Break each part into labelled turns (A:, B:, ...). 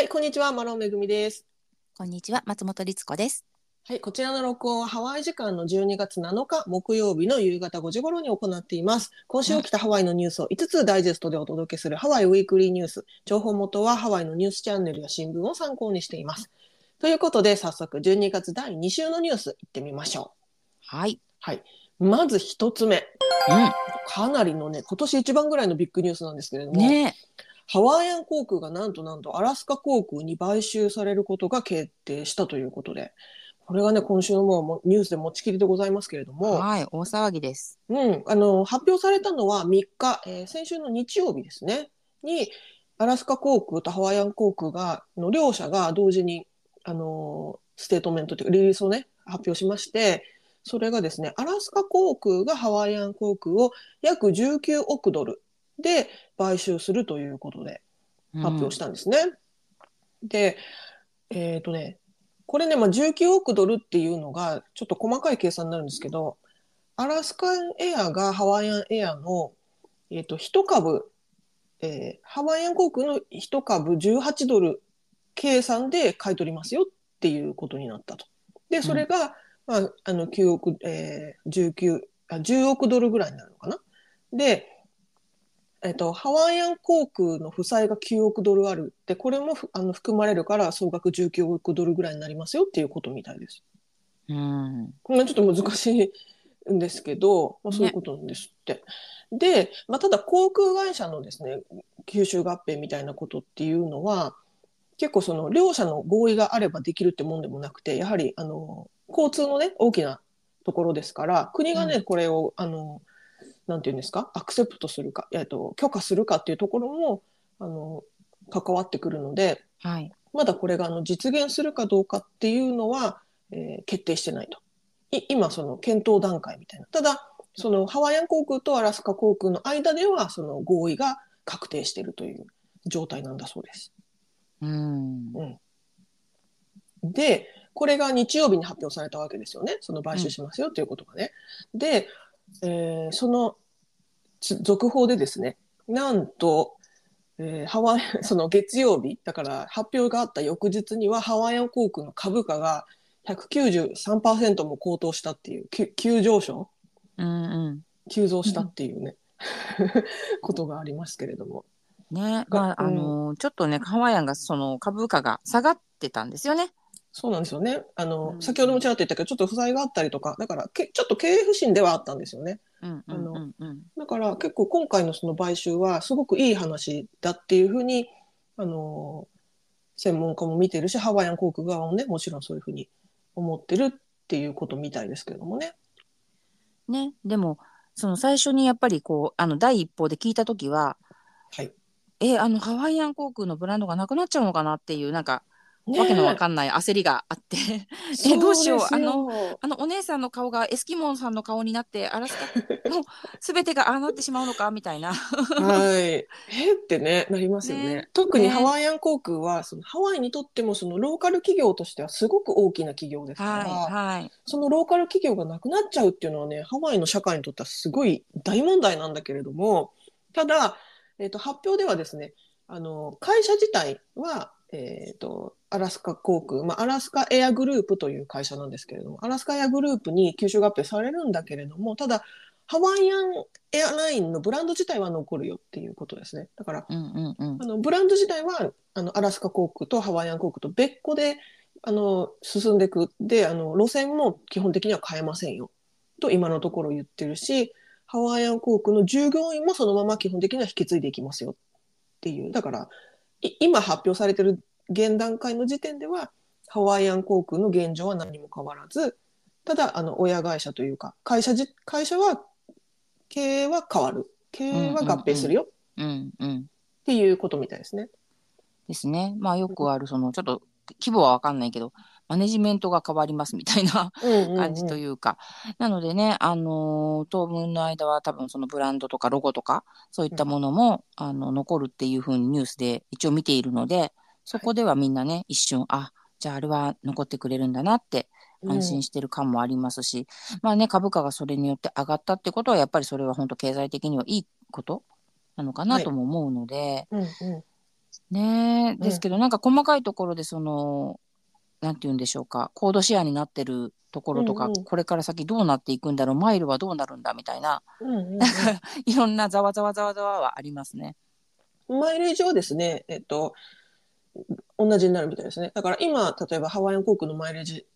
A: はい、こんにちは、マロンめぐみです。
B: こんにちは、松本律子です。
A: はい、こちらの録音はハワイ時間の12月7日木曜日の夕方5時頃に行っています。今週起きたハワイのニュースを5つダイジェストでお届けするハワイウィークリーニュース。情報元はハワイのニュースチャンネルや新聞を参考にしています。ということで、早速12月第2週のニュース行ってみましょ
B: はい。
A: う。はい。まず一つ目。
B: う
A: かなりのね、今年一番ぐらいのビッグニュースなんですけれど
B: ん。
A: も、
B: ね
A: ハワイアン航空がなんとなんとアラスカ航空に買収されることが決定したということで、これがね、今週のもうニュースで持ちきりでございますけれども、
B: はい、大騒ぎです。
A: うん、あの、発表されたのは3日、えー先週の日曜日ですね、に、アラスカ航空とハワイアン航空が、あの両社が同時に、あの、ステートメントというか、リリースをね、発表しまして、それがですね、アラスカ航空がハワイアン航空を約19億ドルで買収するということで、発表したんですね。で、えっ、とね、これね、まあ、19億ドルっていうのが、ちょっと細かい計算になるんですけど、アラスカエアがハワイアンエアの、えっ、と、一株、えーハワイアン航空の一株18ドル計算で買い取りますよっていうことになったと。で、それが、まあ、あの、9億、えー、19、あ、10億ドルぐらいになるのかな。で、えっと、ハワイアン航空の負債が9億ドルあるって、これもふあの含まれるから総額19億ドルぐらいになりますよっていうことみたいです。
B: うん。
A: まあ、ちょっと難しいんですけど、まあ、そういうことなんですって。で、まあ、ただ航空会社のですね、吸収合併みたいなことっていうのは、結構その両者の合意があればできるってもんでもなくて、やはりあの交通のね、大きなところですから、国がね、
B: う
A: これを、あの、なんていうんですか、アクセプトするか、えっと、許可するかっていうところも、あの、関わってくるので、
B: はい。
A: まだこれがあの実現するかどうかっていうのは、えー決定してないと。い今、その検討段階みたいな。ただ、そのハワイアン航空とアラスカ航空の間では、その合意が確定しているという状態なんだそうです。
B: うん。
A: で、これが日曜日に発表されたわけですよね。その買収しますよということがね。で、えーそのつ続報でですね、なんと、えーハワイ、その月曜日、だから発表があった翌日にはハワイアン航空の株価が193%も高騰したっていう、急急上昇？
B: うんうん。
A: 急増したっていうね、ことがありますけれども。
B: ねまあ、
A: うん
B: あのちょっとね、ハワイアンがその株価が下がってたんですよね。
A: そうなんですよね。あの、
B: うん
A: 先ほどもちらっと言ったけど、ちょっと負債があったりとか、だからけ、ちょっと経営不振ではあったんですよね。
B: うんうんうんうん。
A: だから結構今回のその買収はすごくいい話だっていうふうに、あの専門家も見てるし、ハワイアン航空側もね、もちろんそういうふうに思ってるっていうことみたいですけれどもね。
B: ね、でも、その最初にやっぱりこう、あの、第一報で聞いたときは、
A: はい。
B: え、あの、ハワイアン航空のブランドがなくなっちゃうのかなっていう、なんか、
A: ね
B: わけのわかんない焦りがあって、
A: え
B: どうしよう
A: そですよ
B: あのお姉さんの顔がエスキモンさんの顔になって、アラスカのすべてがああなってしまうのかみたいな。
A: はい。えってね、なりますよね。
B: ね
A: 特に
B: ね
A: ハワイアン航空は、そのハワイにとってもそのローカル企業としてはすごく大きな企業ですから、
B: はい、はい。
A: そのローカル企業がなくなっちゃうっていうのはね、ハワイの社会にとってはすごい大問題なんだけれども、ただ、えっと発表ではですね、あの会社自体は、えっとアラスカ航空、まあ、アラスカエアグループという会社なんですけれども、アラスカエアグループに吸収合併されるんだけれども、ただ、ハワイアンエアラインのブランド自体は残るよっていうことですね。だから、
B: うんうんうん
A: あ。のブランド自体はあのアラスカ航空とハワイアン航空と別個であの進んでいくであの路線も基本的には変えませんよと今のところ言ってるしハワイアン航空の従業員もそのまま基本的には引き継いでいきますよっていうだからい今発表されてる現段階の時点ではハワイアン航空の現状は何も変わらずただあの親会社というか会社じ会社は経営は変わる経営は合併するよ
B: うんうん。
A: っていうことみたいですね。
B: ですね。まあよくある、その、ちょっと規模はわかんないけど、マネジメントが変わりますみたいな感じというか。なのでね、あのー当分の間は多分そのブランドとかロゴとか、そういったものも、あの、残るっていうふうにニュースで一応見ているので、そこではみんなね、一瞬、あ、じゃああれは残ってくれるんだなって安心してる感もありますし、まあね、株価がそれによって上がったってことは、やっぱりそれは本当経済的にはいいことなのかなとも思うので、
A: うんうん。
B: ねですけど、うん、なんか細かいところでそのなんて言うんでしょうかコードシェアになってるところとか、うんうん、これから先どうなっていくんだろうマイルはどうなるんだみたいな、うんうん。うん、いろんなざわざわざわざわはありますね。
A: マイレージはですね、えっと、同じになるみたいですね。だから今、例えばハワイアン航空のマイレージ、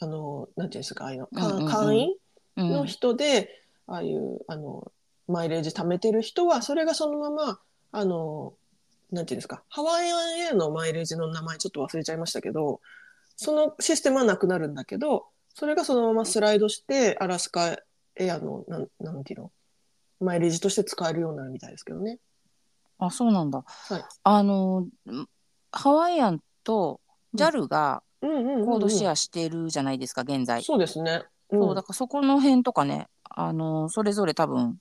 A: あの、なんていうんですか、ああいうの、うんうん、会員の人で、うん、ああいう、あの、マイレージ貯めてる人は、それがそのまま、あの、なんていうんですか、ハワイアンエアのマイレージの名前ちょっと忘れちゃいましたけど、そのシステムはなくなるんだけど、それがそのままスライドして、アラスカエアの、なん、なんていうの、マイレージとして使えるようになるみたいですけどね。
B: あ、そうなんだ。はい。あの、ハワイアンと JAL がコードシェアしてるじゃないですか、現在。
A: そうですね。
B: うん、そう、だからそこの辺とかね、あの、それぞれ多分、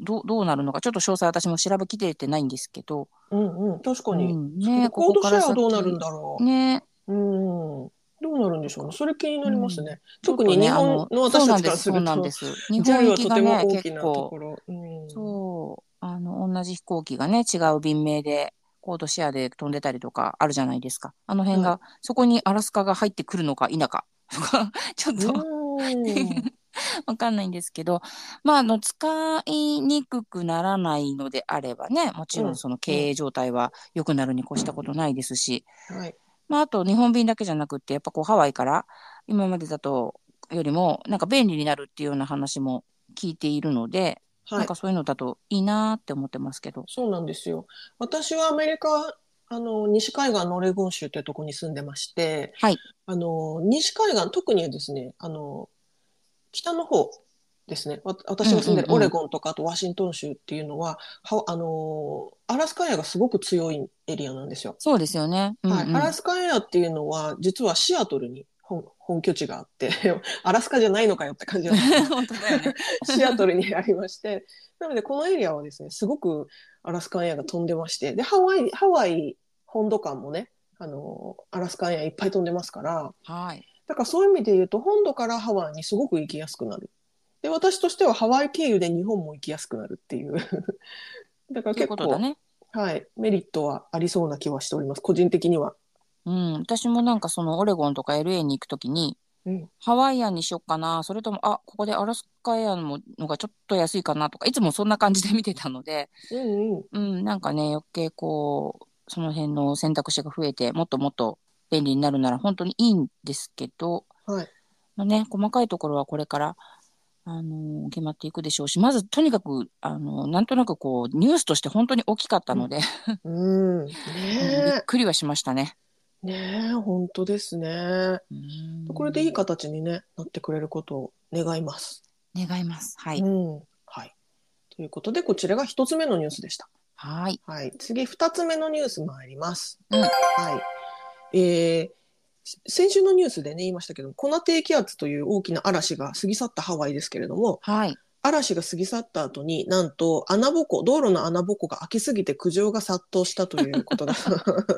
B: どどうなるのか、ちょっと詳細私も調べきれてないんですけど。
A: うんうん、確かに。うん、ねコードシェアはどうなるんだろう。ね。うん。どうなるんでしょうね。それ気になりますね。うん、特に日本の私たちからすると、そうなんです。日本行きがね、結構、
B: うん、そう、あの、同じ飛行機がね、違う便名で、コードシェアで飛んでたりとかあるじゃないですか。あの辺が、はい、そこにアラスカが入ってくるのか否かとか、ちょっと わかんないんですけど、まあ、あの、使いにくくならないのであればね、もちろんその経営状態は良くなるに越したことないですし、はい。まあ、あと日本便だけじゃなくって、やっぱこうハワイから今までだとよりもなんか便利になるっていうような話も聞いているので、はい、なんかそういうのだといいなって思ってますけど。
A: そうなんですよ。私はアメリカ、あの、西海岸のオレゴン州ってとこに住んでまして、はい。あの、西海岸、特にですね、あの、北の方ですね。私が住んでるオレゴンとか、あとワシントン州っていうのは、はあのアラスカエアがすごく強いエリアなんですよ。
B: そうですよね。
A: うんうん、はい。アラスカエアっていうのは、実はシアトルに本本拠地があって アラスカじゃないのかよって感じなんです本当だよね。シアトルにありまして、なのでこのエリアはですね、すごくアラスカエアが飛んでまして、で、ハワイ、ハワイ本土間もね、あの、アラスカエアいっぱい飛んでますから、はい。だからそういう意味で言うと、本土からハワイにすごく行きやすくなる。で、私としてはハワイ経由で日本も行きやすくなるっていう。だから結構、ね、はい、メリットはありそうな気はしております、個人的には。
B: うん、私もなんかそのオレゴンとか LA に行くときに、うん、ハワイアンにしよっかな、それとも、あ、ここでアラスカエアののがちょっと安いかなとか、いつもそんな感じで見てたので、うん、うん、うん、なんかね、余計こう、その辺の選択肢が増えて、もっともっと便利になるなら本当にいいんですけど、はい。まあね、細かいところはこれからあの決まっていくでしょうし、まずとにかく、あのなんとなくこう、ニュースとして本当に大きかったので、うん、ね びっくりはしましたね。
A: ねえ、本当ですね。これでいい形に、ね、なってくれることを願います。
B: 願います。はい。うん、
A: はい。ということで、こちらが一つ目のニュースでした。
B: はい。
A: はい。次、二つ目のニュース参ります。うん。はい。えー、先週のニュースでね、言いましたけど、粉低気圧という大きな嵐が過ぎ去ったハワイですけれども、はい。嵐が過ぎ去った後になんと穴ぼこ道路の穴ぼこが開きすぎて苦情が殺到したということだ。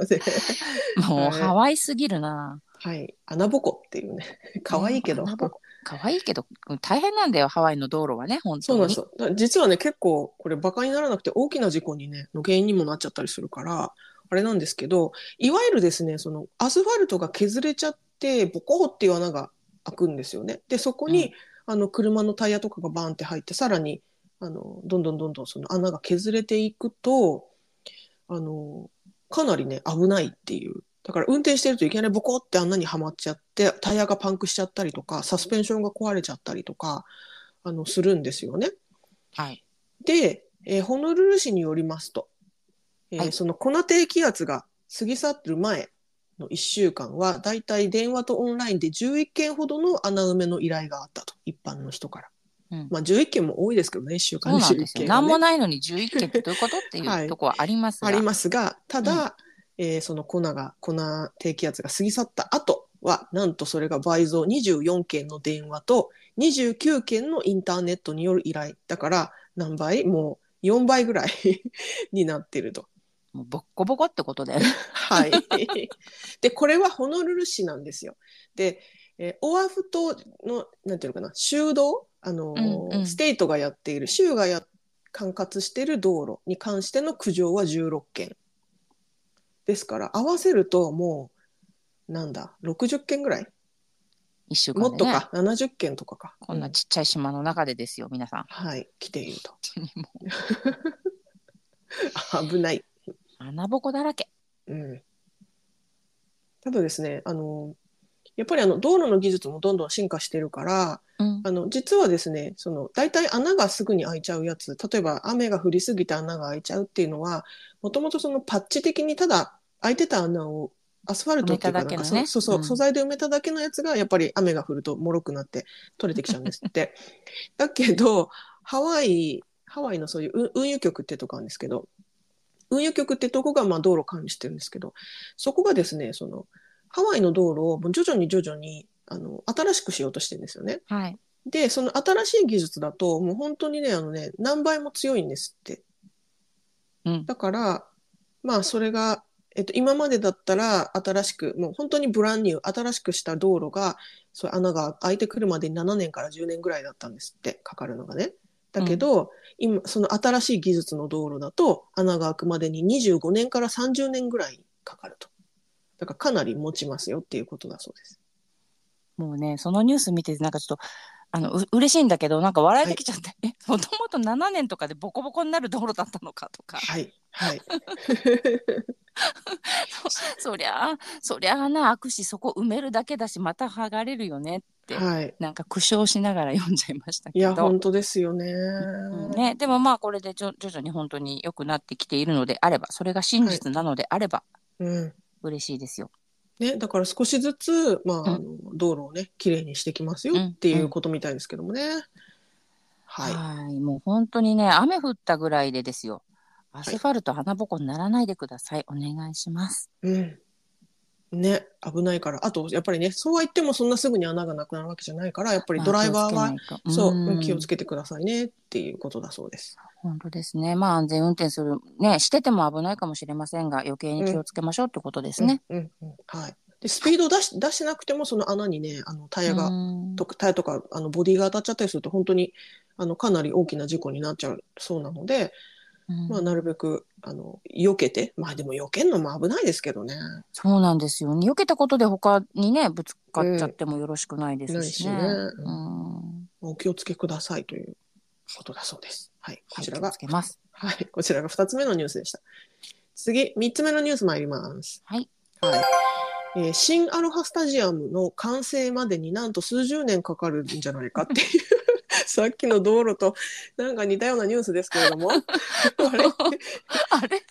B: で もうハワイすぎるな。
A: はい。穴ぼこっていうね。可愛いけど、
B: 可愛いけど大変なんだよハワイの道路はね本当に。そう
A: なんです実はね結構これバカにならなくて大きな事故にねの原因にもなっちゃったりするからあれなんですけど、いわゆるですね、そのアスファルトが削れちゃって、ボコっていう穴が開くんですよね。で、そこに、うん、あの、車のタイヤとかがバーンって入って、さらに、あの、どんどんどんどんその穴が削れていくと、あの、かなりね、危ないっていう。だから運転してるといきなりボコって穴にはまっちゃって、タイヤがパンクしちゃったりとか、サスペンションが壊れちゃったりとか、あの、するんですよね。はい。で、えー、ホノルル市によりますと、えーはい、その粉低気圧が過ぎ去ってる前の1週間は、だいたい電話とオンラインで11件ほどの穴埋めの依頼があったと、一般の人から。うん、まあ11件も多いですけどね、1週間
B: に11件、ね、何もないのに11件ってどういうこと？っていうとこはありますが。
A: ありますが、ただ、うん、えー、その粉が、粉低気圧が過ぎ去った後は、なんとそれが倍増24件の電話と29件のインターネットによる依頼。だから、何倍？もう4倍ぐらい になってると。
B: もうボッコボコってことだよね。
A: はい。で、これはホノルル市なんですよ。で、えー、オアフ島の、なんていうのかな、州道、あのーうんうん、ステートがやっている、州がや管轄している道路に関しての苦情は16件。で、ですから合わせるともうなんだ60件ぐらい？
B: 一週間で、ね、
A: もっとか70件とかか
B: こんなちっちゃい島の中でですよ、皆さん。
A: はい来ていると 危ない
B: 穴ぼこだらけ。
A: うんただですねあのやっぱりあの道路の技術もどんどん進化してるから
B: うん。
A: あの実はですねその大体穴がすぐに開いちゃうやつ例えば雨が降りすぎて穴が開いちゃうっていうのはもともとそのパッチ的にただ開いてた穴をアスファルトっていうかかそそうそう、
B: うん
A: 素材で埋めただけのやつがやっぱり雨が降ると脆くなって取れてきちゃうんですって。だけどハワイハワイのそういう運運輸局ってとこあるんですけど運輸局ってとこがまあ道路を管理してるんですけどそこがですねそのハワイの道路を徐々に徐々にあの新しくしようとしてるんですよね。
B: はい。
A: で、その新しい技術だと、もう本当にね、あのね、何倍も強いんですって。
B: うん。
A: だから、まあ、それが、えっと、今までだったら、新しく、もう本当にブランニュー、新しくした道路が、そう穴が開いてくるまでに7年から10年ぐらいだったんですって、かかるのがね。だけど、今、その新しい技術の道路だと、穴が開くまでに25年から30年ぐらいかかると。だからかなり持ちますよっていうことだそうです。
B: もうね、そのニュース見て、なんかちょっと、あの、う嬉しいんだけど、なんか笑えてきちゃって、え、もともと7年とかでボコボコになる道路だったのかとか。
A: はい。はい。
B: そりゃあ、そりゃあな、開くし、そこ埋めるだけだし、また剥がれるよねって、
A: はい。
B: なんか苦笑しながら読んじゃいました
A: いや、
B: けど。
A: 本当ですよね。
B: うんね、でもまあこれで徐徐々に本当に良くなってきているのであればそれが真実なのであれば
A: うん。
B: 嬉しいですよ。
A: ね、だから少しずつ、まあ、
B: うん
A: あの道路をね、きれいにしてきますよ
B: うん
A: っていうことみたいですけどもね。はい。
B: はいもう本当にね雨降ったぐらいでですよアスファルト穴ぼこにならないでください、お願いします。
A: うん。ね、危ないから。あと、やっぱりね、そうは言ってもそんなすぐに穴がなくなるわけじゃないから、やっぱりドライバーは、そう、気をつ
B: け
A: けてくださいねっていうことだそうです。
B: 本当ですね。まあ安全運転するねしてても危ないかもしれませんが余計に気をつけましょうってことですね。
A: うん、うん、うん。はい。で、スピード出し、出してなくても、その穴にね、あの、タイヤが、
B: うん
A: とタイヤとか、あの、ボディが当たっちゃったりすると、本当に、あの、かなり大きな事故になっちゃうそうなので、
B: うん
A: まあ、なるべく、あの、避けて、まあでも避けんのも危ないですけどね。
B: そうなんですよね。避けたことで他にねぶつかっちゃってもよろしくないですしね。
A: ないしね
B: うん
A: お気をつけくださいということだそうです。はい。こちらが
B: はい気をつ、けます。
A: はい。こちらが2つ目のニュースでした。次、3つ目のニュース参ります。
B: はい。
A: はい。えー新アロハスタジアムの完成までになんと数十年かかるんじゃないかっていう さっきの道路となんか似たようなニュースですけれども。あれ？
B: あれ？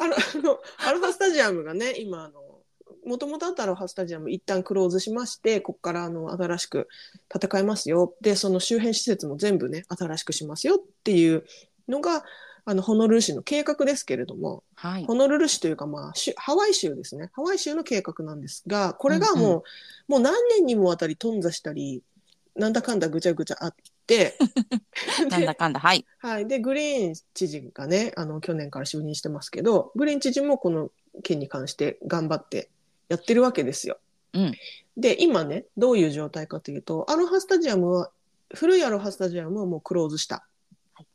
A: あのアロハスタジアムがね今あのもともとあったアロハスタジアム一旦クローズしましてここからあの新しく建て替えますよ。でその周辺施設も全部ね新しくしますよっていうのがあのホノルル市の計画ですけれども。
B: はい。
A: ホノルル市というか、まあ、州ハワイ州ですね。ハワイ州の計画なんですが、これがもう、もう何年にもわたり頓挫したり、なんだかんだぐちゃぐちゃあって、
B: なんだかんだ、はい。
A: はい。で、グリーン知事がね、あの、去年から就任してますけど、グリーン知事もこの件に関して頑張ってやってるわけですよ。
B: うん。
A: で、今ね、どういう状態かというと、アロハスタジアムは、古いアロハスタジアムはもうクローズした。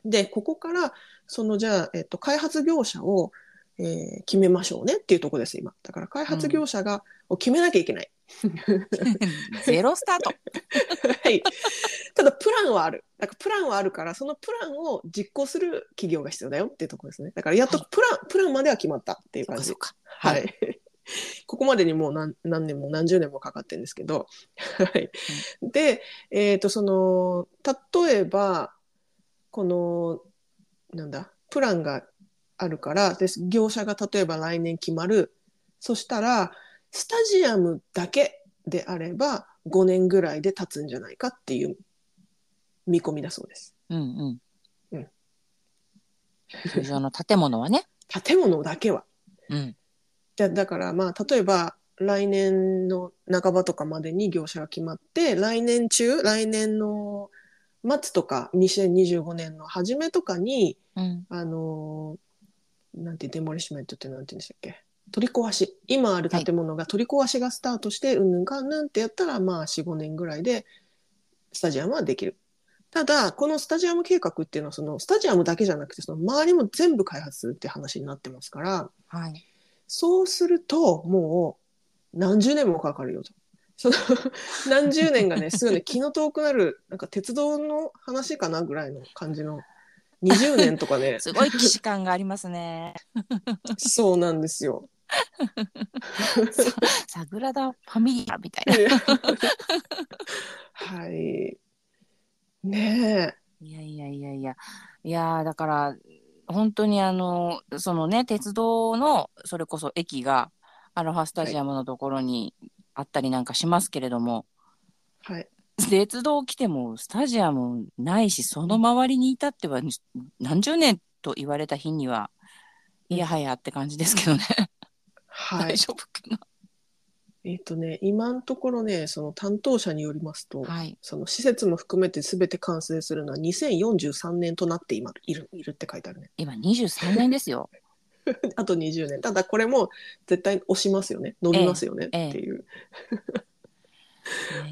A: で、ここから、そのじゃあ、えっと、開発業者を、えー決めましょうねっていうところです、今。だから開発業者が、を決めなきゃいけない。
B: ゼロスタート。
A: はい。ただ、プランはある。だからプランはあるから、そのプランを実行する企業が必要だよっていうところですね。だから、やっと
B: はい
A: プラン、プランまでは決まったっていう感じ。はい。ここまでにもう何何年も何十年もかかってるんですけど、はい。で、えっ、と、その、例えば、この、なんだ、プランがあるから、で業者が例えば来年決まる。そしたら、スタジアムだけであれば、5年ぐらいで経つんじゃないかっていう見込みだそうです。
B: うんうん。
A: うん
B: 通常の建物はね。
A: 建物だけは。
B: うん。
A: だだからまあ例えば来年の半ばとかまでに業者が決まって来年中来年の末とか2025年の初めとかに
B: うん。
A: あのーなんてデモリシメントってなんて言うんでしたっけ？取り壊し今ある建物が取り壊しがスタートしてうんぬんかんぬんってやったらまあ45年ぐらいでスタジアムはできる。ただこのスタジアム計画っていうのはそのスタジアムだけじゃなくてその周りも全部開発するって話になってますから
B: はい。
A: そうすると、もう何十年もかかるよと。その何十年がね、すぐね、気の遠くなる、なんか鉄道の話かなぐらいの感じの、20年とかね。
B: すごい既視感がありますね。
A: そうなんですよ。
B: サグラダ・ファミリアみたいな。
A: はい。ね
B: え。いやいやいやいや。いやだから、本当にあの、そのね、鉄道の、それこそ駅が、アロハスタジアムのところにあったりなんかしますけれども、
A: はい。
B: 鉄道来てもスタジアムないし、その周りに至っては何十年と言われた日には、いやはやって感じですけどね。
A: はい。
B: 大丈夫かな？
A: えっ、とね、今のところね、その担当者によりますと、
B: はい、
A: その施設も含めて全て完成するのは2043年となって今いるいるって書いてあるね。
B: 今23年ですよ。
A: あと20年。ただこれも絶対押しますよね。伸びますよね、っていう。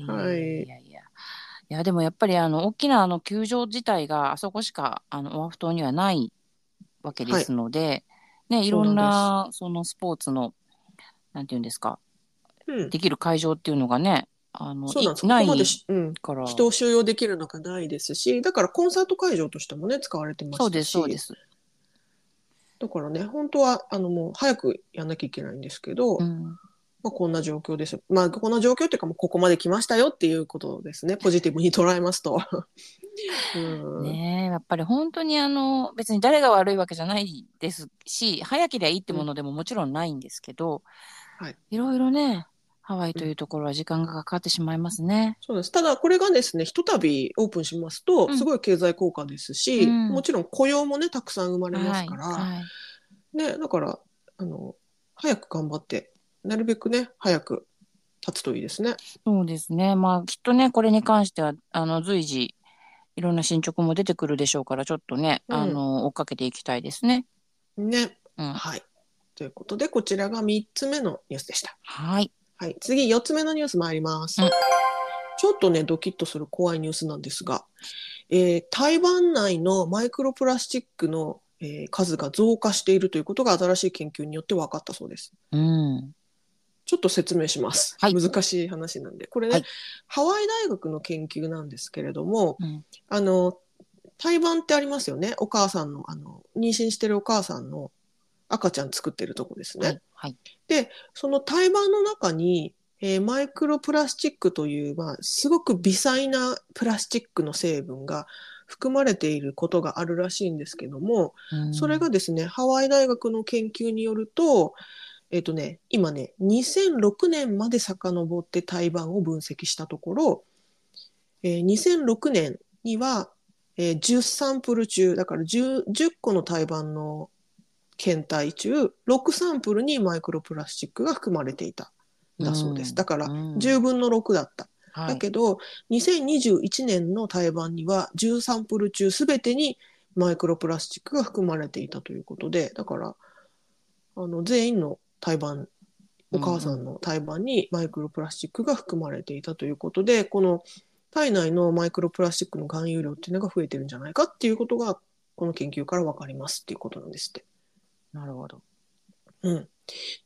B: はい。いやいや。いやでもやっぱりあの大きなあの球場自体があそこしかあのオアフ島にはないわけですので、はい、ねいろんなそのスポーツのなんていうんですかできる会場っていうのがね、あの、
A: そうなんです。
B: ない
A: ここまでうん、から人を収容できるのがないですし、だからコンサート会場としてもね、使われてますし。
B: そうです、そうです。
A: だからね、本当は、あの、もう早くやんなきゃいけないんですけど、うん、まあ、こんな状況です。まあ、こんな状況っていうか、もうここまで来ましたよっていうことですね。ポジティブに捉えますと。
B: うん、ねやっぱり本当にあの、別に誰が悪いわけじゃないですし、早ければいいってものでももちろんないんですけど、
A: うん、はい、
B: いろいろね、ハワイというところは時間がかかってしまいますね。
A: そうです。ただ、これがですね、ひとたびオープンしますと、すごい経済効果ですし、うん、もちろん雇用もね、たくさん生まれますから、はいはい、ね、だから、あの、早く頑張って、なるべくね、早く立つといいですね。
B: そうですね。まあ、きっとね、これに関しては、あの、随時、いろんな進捗も出てくるでしょうから、ちょっとね、うん、あの、追っかけていきたいですね。
A: ね。うん、はい。ということで、こちらが3つ目のニュースでした。
B: はい。
A: はい、次4つ目のニュース参ります。うん、ちょっとね、ドキッとする怖いニュースなんですが、えー、台湾内のマイクロプラスチックの、えー、数が増加しているということが新しい研究によって分かったそうです。
B: うん、
A: ちょっと説明します。はい、難しい話なんで。これね、はい、ハワイ大学の研究なんですけれども、うん、あの、胎盤ってありますよね。お母さんの、あの、妊娠してるお母さんの赤ちゃん作ってるとこですね。はい
B: はい、
A: で、その胎盤の中に、えー、マイクロプラスチックという、まあ、すごく微細なプラスチックの成分が含まれていることがあるらしいんですけども、それがですね、ハワイ大学の研究によると、えっ、ー、とね、今ね、2006年まで遡って胎盤を分析したところ、えー、2006年には、えー、10サンプル中、だから 10, 10個の胎盤の検体中、6サンプルにマイクロプラスチックが含まれていただそうです。だから、10分の6だった。だけど、2021年の胎盤には10サンプル中すべてにマイクロプラスチックが含まれていたということで、だから、あの、全員の胎盤、お母さんの胎盤にマイクロプラスチックが含まれていたということで、この体内のマイクロプラスチックの含有量っていうのが増えてるんじゃないかっていうことが、この研究から分かりますっていうことなんですって。
B: なるほど。
A: うん。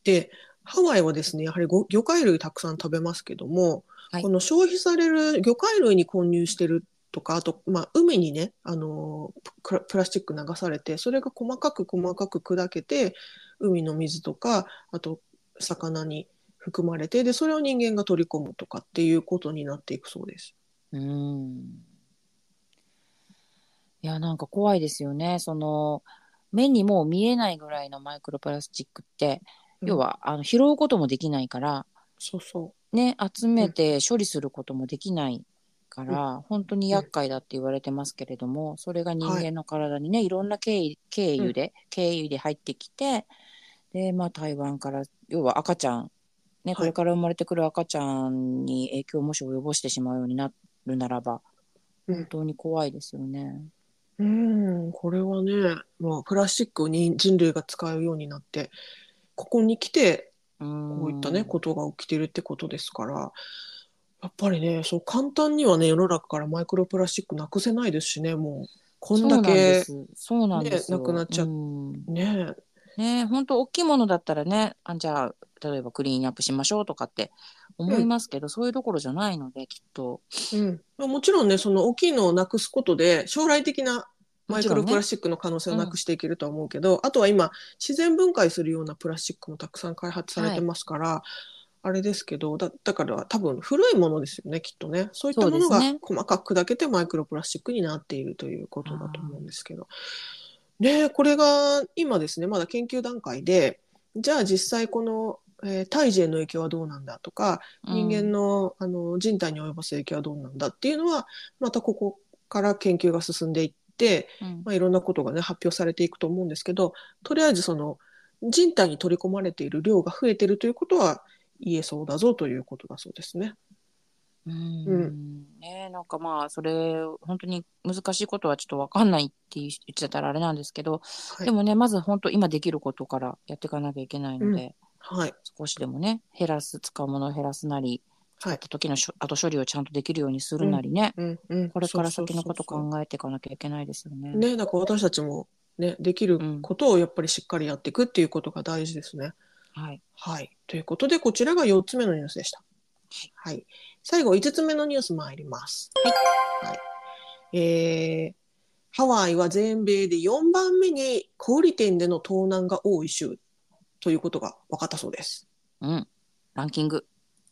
A: で、ハワイはですね、やはり魚介類たくさん食べますけども、はい、この消費される魚介類に混入してるとか、あと、まあ、海にね、あのプラスチック流されて、それが細かく細かく砕けて、海の水とか、あと、魚に含まれて、で、それを人間が取り込むとかっていうことになっていくそうです。
B: うん。いや、なんか怖いですよね。その、目にも見えないぐらいのマイクロプラスチックって、うん、要はあの拾うこともできないから、
A: そうそ
B: う。ね、集めて処理することもできないから、うん、本当に厄介だって言われてますけれども、それが人間の体にね、はい、いろんな経緯経由で、経由で入ってきて、で、まあ台湾から、要は赤ちゃん、ね、これから生まれてくる赤ちゃんに影響をもし及ぼしてしまうようになるならば、本当に怖いですよね。
A: うん、これはね、まあ、プラスチックに人類が使うようになって、ここに来て、こういったね、ことが起きてるってことですから、やっぱりね、そう簡単にはね、世の中からマイクロプラスチックなくせないですしね、もう、こんだけ、
B: そうなんです。
A: ね、なくなっちゃう。ね。
B: ね本当大きいものだったらねあじゃあ例えばクリーンアップしましょうとかって思いますけど、うん、そういうところじゃないのできっと、
A: うん、もちろんねその大きいのをなくすことで将来的なマイクロプラスチックの可能性をなくしていけるとは思うけど、ねうん、あとは今自然分解するようなプラスチックもたくさん開発されてますから、はい、あれですけどだだから多分古いものですよねきっとね。そういったものが細かく砕けてマイクロプラスチックになっているということだと思うんですけど。でこれが今ですねまだ研究段階でじゃあ実際このえー、胎児への影響はどうなんだとか人間の,、あの人体に及ぼす影響はどうなんだっていうのはまたここから研究が進んでいって、うん、まあ、いろんなことがね発表されていくと思うんですけどとりあえずその人体に取り込まれている量が増えてるということは言えそうだぞということだそうですね。
B: うん、ねなんかまあそれ本当に難しいことはちょっと分かんないって言っちゃったらあれなんですけど、はい、でもねまず本当今できることからやっていかなきゃいけないので、
A: はい、
B: 少しでもね減らす使うものを減らすなり使った時のしょ、後処理をちゃんとできるようにするなりね、
A: うんうん。
B: これから先のこと考えていかなきゃいけないですよね。
A: ねだから私たちもねできることをやっぱりしっかりやっていくっていうことが大事ですね。
B: はい、
A: はい、ということでこちらが4つ目のニュースでした。はい、最後5つ目のニュース参ります。はい、はい、えーハワイは全米で4番目に小売店での盗難が多い州ということが分かったそうです。
B: うん。ランキング。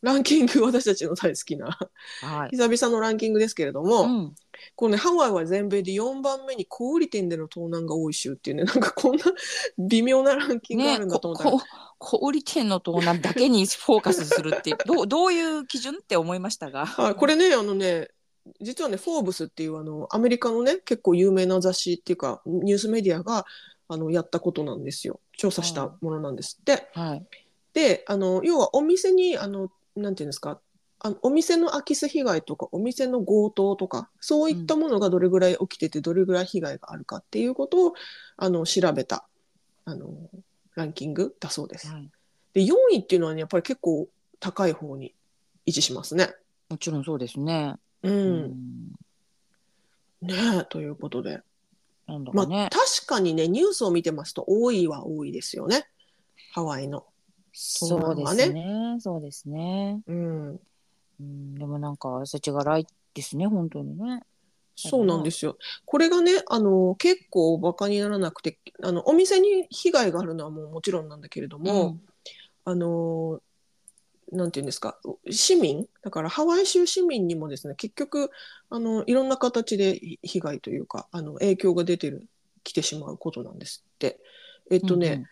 A: ランキング、私たちの大好きな、
B: はい、
A: 久々のランキングですけれども、うん、このね、ハワイは全米で4番目に小売店での盗難が多い州っていうね、なんかこんな微妙なランキングがあるんだと思ったら、ね、
B: 小売店の盗難だけにフォーカスするって いう、どうどういう基準って思いましたが？
A: はい、これね、あのね、実はね、フォーブスっていうあのアメリカのね、結構有名な雑誌っていうか、ニュースメディアがあのやったことなんですよ。調査したものなんですって。
B: はい、
A: であの要はお店にあのなんていうんですかあのお店の空き巣被害とかお店の強盗とかそういったものがどれぐらい起きててどれぐらい被害があるかっていうことをあの調べたあのランキングだそうです。はい、で4位っていうのはねやっぱり結構高い方に位置しますね。
B: もちろんそうですね。
A: うん。うんねということで。
B: なんだかね、
A: まあ、確かにねニュースを見てますと多いは多いですよねハワイの。
B: そうですね。そうですね。
A: うん。
B: うん、でもなんか世知辛いですね本当にね。
A: そうなんですよ。これがね、あの、結構バカにならなくて、あの、お店に被害があるのはもうもちろんなんだけれども、うん、あの、なんていうんですか、市民、だからハワイ州市民にもですね、結局、あの、いろんな形で被害というか、あの、影響が出てる、来てしまうことなんですって。えっとね、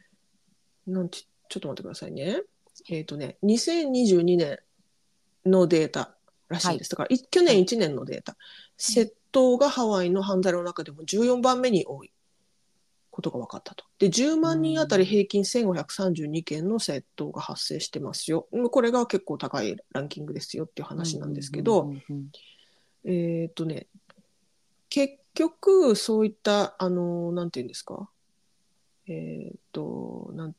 A: うんうん、なんて、ちょっと待ってくださいね。えっとね、2022年のデータらしいです。だから、去年1年のデータ。窃盗がハワイの犯罪の中でも14番目に多い。ことが分かったと。で、10万人あたり平均1532件の窃盗が発生してますよ。これが結構高いランキングですよっていう話なんですけど、えっとね、結局、そういった、あの、なんて言うんですか、えっ、と、なん、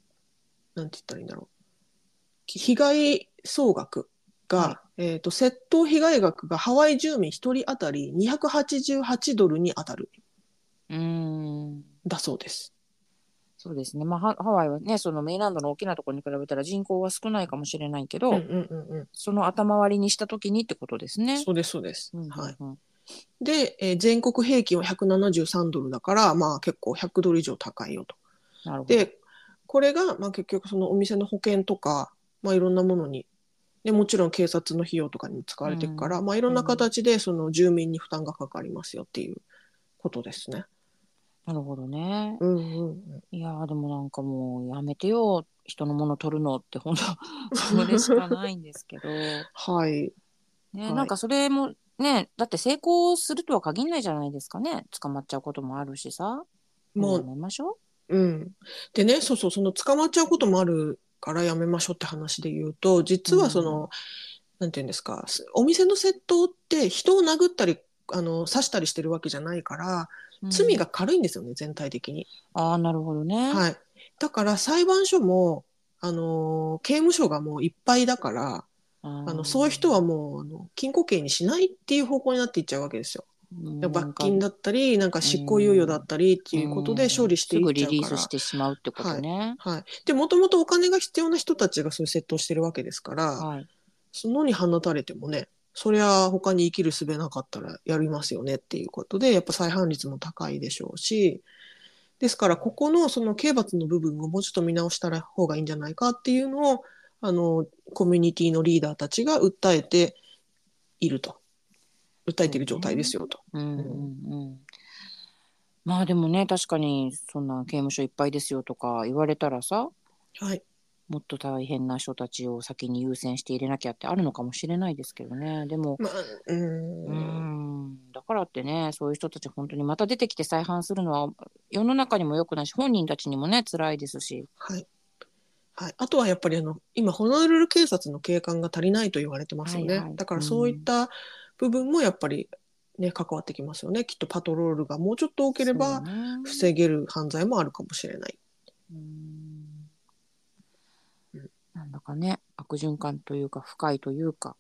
A: なんて言ったらいいんだろう。被害総額が、はい、えっ、と、窃盗被害額がハワイ住民1人当たり288ドルに当たる。
B: うん
A: だそうです。
B: そうですね、まあ、ハワイはね、そのメインランドの大きなところに比べたら人口は少ないかもしれないけど、
A: うんうんうんうん、
B: その頭割りにしたときにってことですね。
A: そうです、そうです。うんうんうん、はい。で、えー、全国平均は173ドルだから、まあ結構100ドル以上高いよと。
B: なるほど
A: で、これが、まあ結局そのお店の保険とか、まあいろんなものに、でもちろん警察の費用とかにも使われていくから、うん、まあいろんな形でその住民に負担がかかりますよっていうことですね。
B: なるほどね。
A: うんうんうん。
B: いやでもなんかもうやめてよ人のもの取るのって本当 それしかないんですけど、
A: はい。
B: ね、
A: はい、
B: なんかそれもねだって成功するとは限らないじゃないですかね捕まっちゃうこともあるしさもうやめましょ
A: う。うん、でねそうそうその捕まっちゃうこともあるからやめましょうって話で言うと実はその、うん、なんていうんですかお店の窃盗って人を殴ったりあの刺したりしてるわけじゃないから罪が軽いんですよね、全体的に。
B: ああ、なるほどね。
A: はい。だから裁判所も、あの刑務所がもういっぱいだから、あのそういう人はもうあの禁錮刑にしないっていう方向になっていっちゃうわけですよ。罰金だったり、なんか執行猶予だったりっていうことで処理していっちゃうから。
B: すぐリリースしてしまうってことね。
A: はい。はい、で、もともとお金が必要な人たちがそういう窃盗してるわけですから、はい、そのに放たれてもね、そりゃ他に生きる術なかったらやりますよねっていうことで、やっぱ再犯率も高いでしょうし、ですから、ここのその刑罰の部分をもうちょっと見直した方がいいんじゃないかっていうのを、あの、コミュニティのリーダーたちが訴えていると。訴えている状態ですよと。うんうん。
B: うんまあでもね確かにそんな刑務所いっぱいですよとか言われたらさ、
A: はい、
B: もっと大変な人たちを先に優先して入れなきゃってあるのかもしれないですけどね。でも、まあ、うん。うん。だからってねそういう人たち本当にまた出てきて再犯するのは世の中にも良くないし本人たちにもね辛いですし。
A: はい。はい、あとはやっぱりあの今ホノルル警察の警官が足りないと言われてますよね、はいはい、だからそういった部分もやっぱりね、関わってきますよね。きっとパトロールがもうちょっと多ければ防げる犯罪もあるかもしれない。
B: なんだかね、悪循環というか深いというか。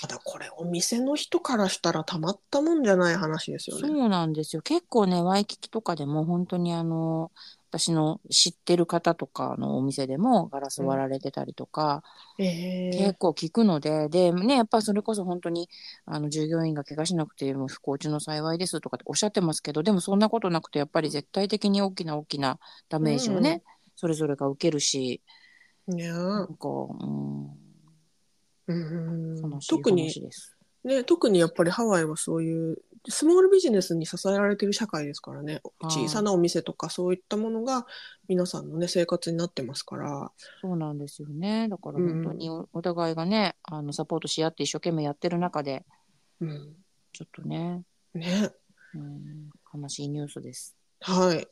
A: ただこれお店の人からしたらたまったもんじゃない話ですよね。
B: そうなんですよ。結構ね、ワイキキとかでも本当にあの、私の知ってる方とかのお店でもガラス割られてたりとか、うんえー、結構聞くので、で、ね、やっぱりそれこそ本当に、あの、従業員が怪我しなくても不幸中の幸いですとかっておっしゃってますけど、でもそんなことなくて、やっぱり絶対的に大きな大きなダメージをね、うん、それぞれが受けるし、
A: いやな
B: んか、うん、
A: うん、特に、ね、特にやっぱりハワイはそういうスモールビジネスに支えられている社会ですからね、小さなお店とかそういったものが皆さんのね、生活になってますから。
B: そうなんですよね。だから本当にお互いがね、うん、あの、サポートし合って一生懸命やってる中で、うん、ちょっとね。
A: ね。
B: うん、悲しいニュースです。
A: はい。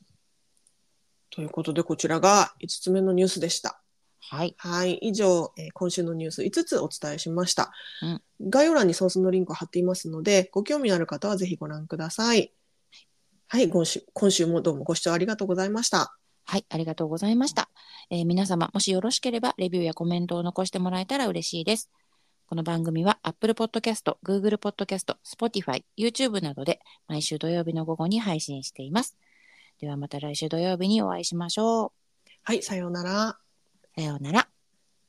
A: ということで、こちらが5つ目のニュースでした。
B: はい。
A: はい。以上、えー、今週のニュース5つお伝えしました、うん。概要欄にソースのリンクを貼っていますので、ご興味のある方はぜひご覧ください。はい。今週、今週もどうもご視聴ありがとうございました。
B: はい。ありがとうございました。えー、皆様、もしよろしければ、レビューやコメントを残してもらえたら嬉しいです。この番組は Apple Podcast、Google Podcast、Spotify、YouTube などで毎週土曜日の午後に配信しています。ではまた来週土曜日にお会いしましょう。
A: はい、さようなら。
B: さようなら。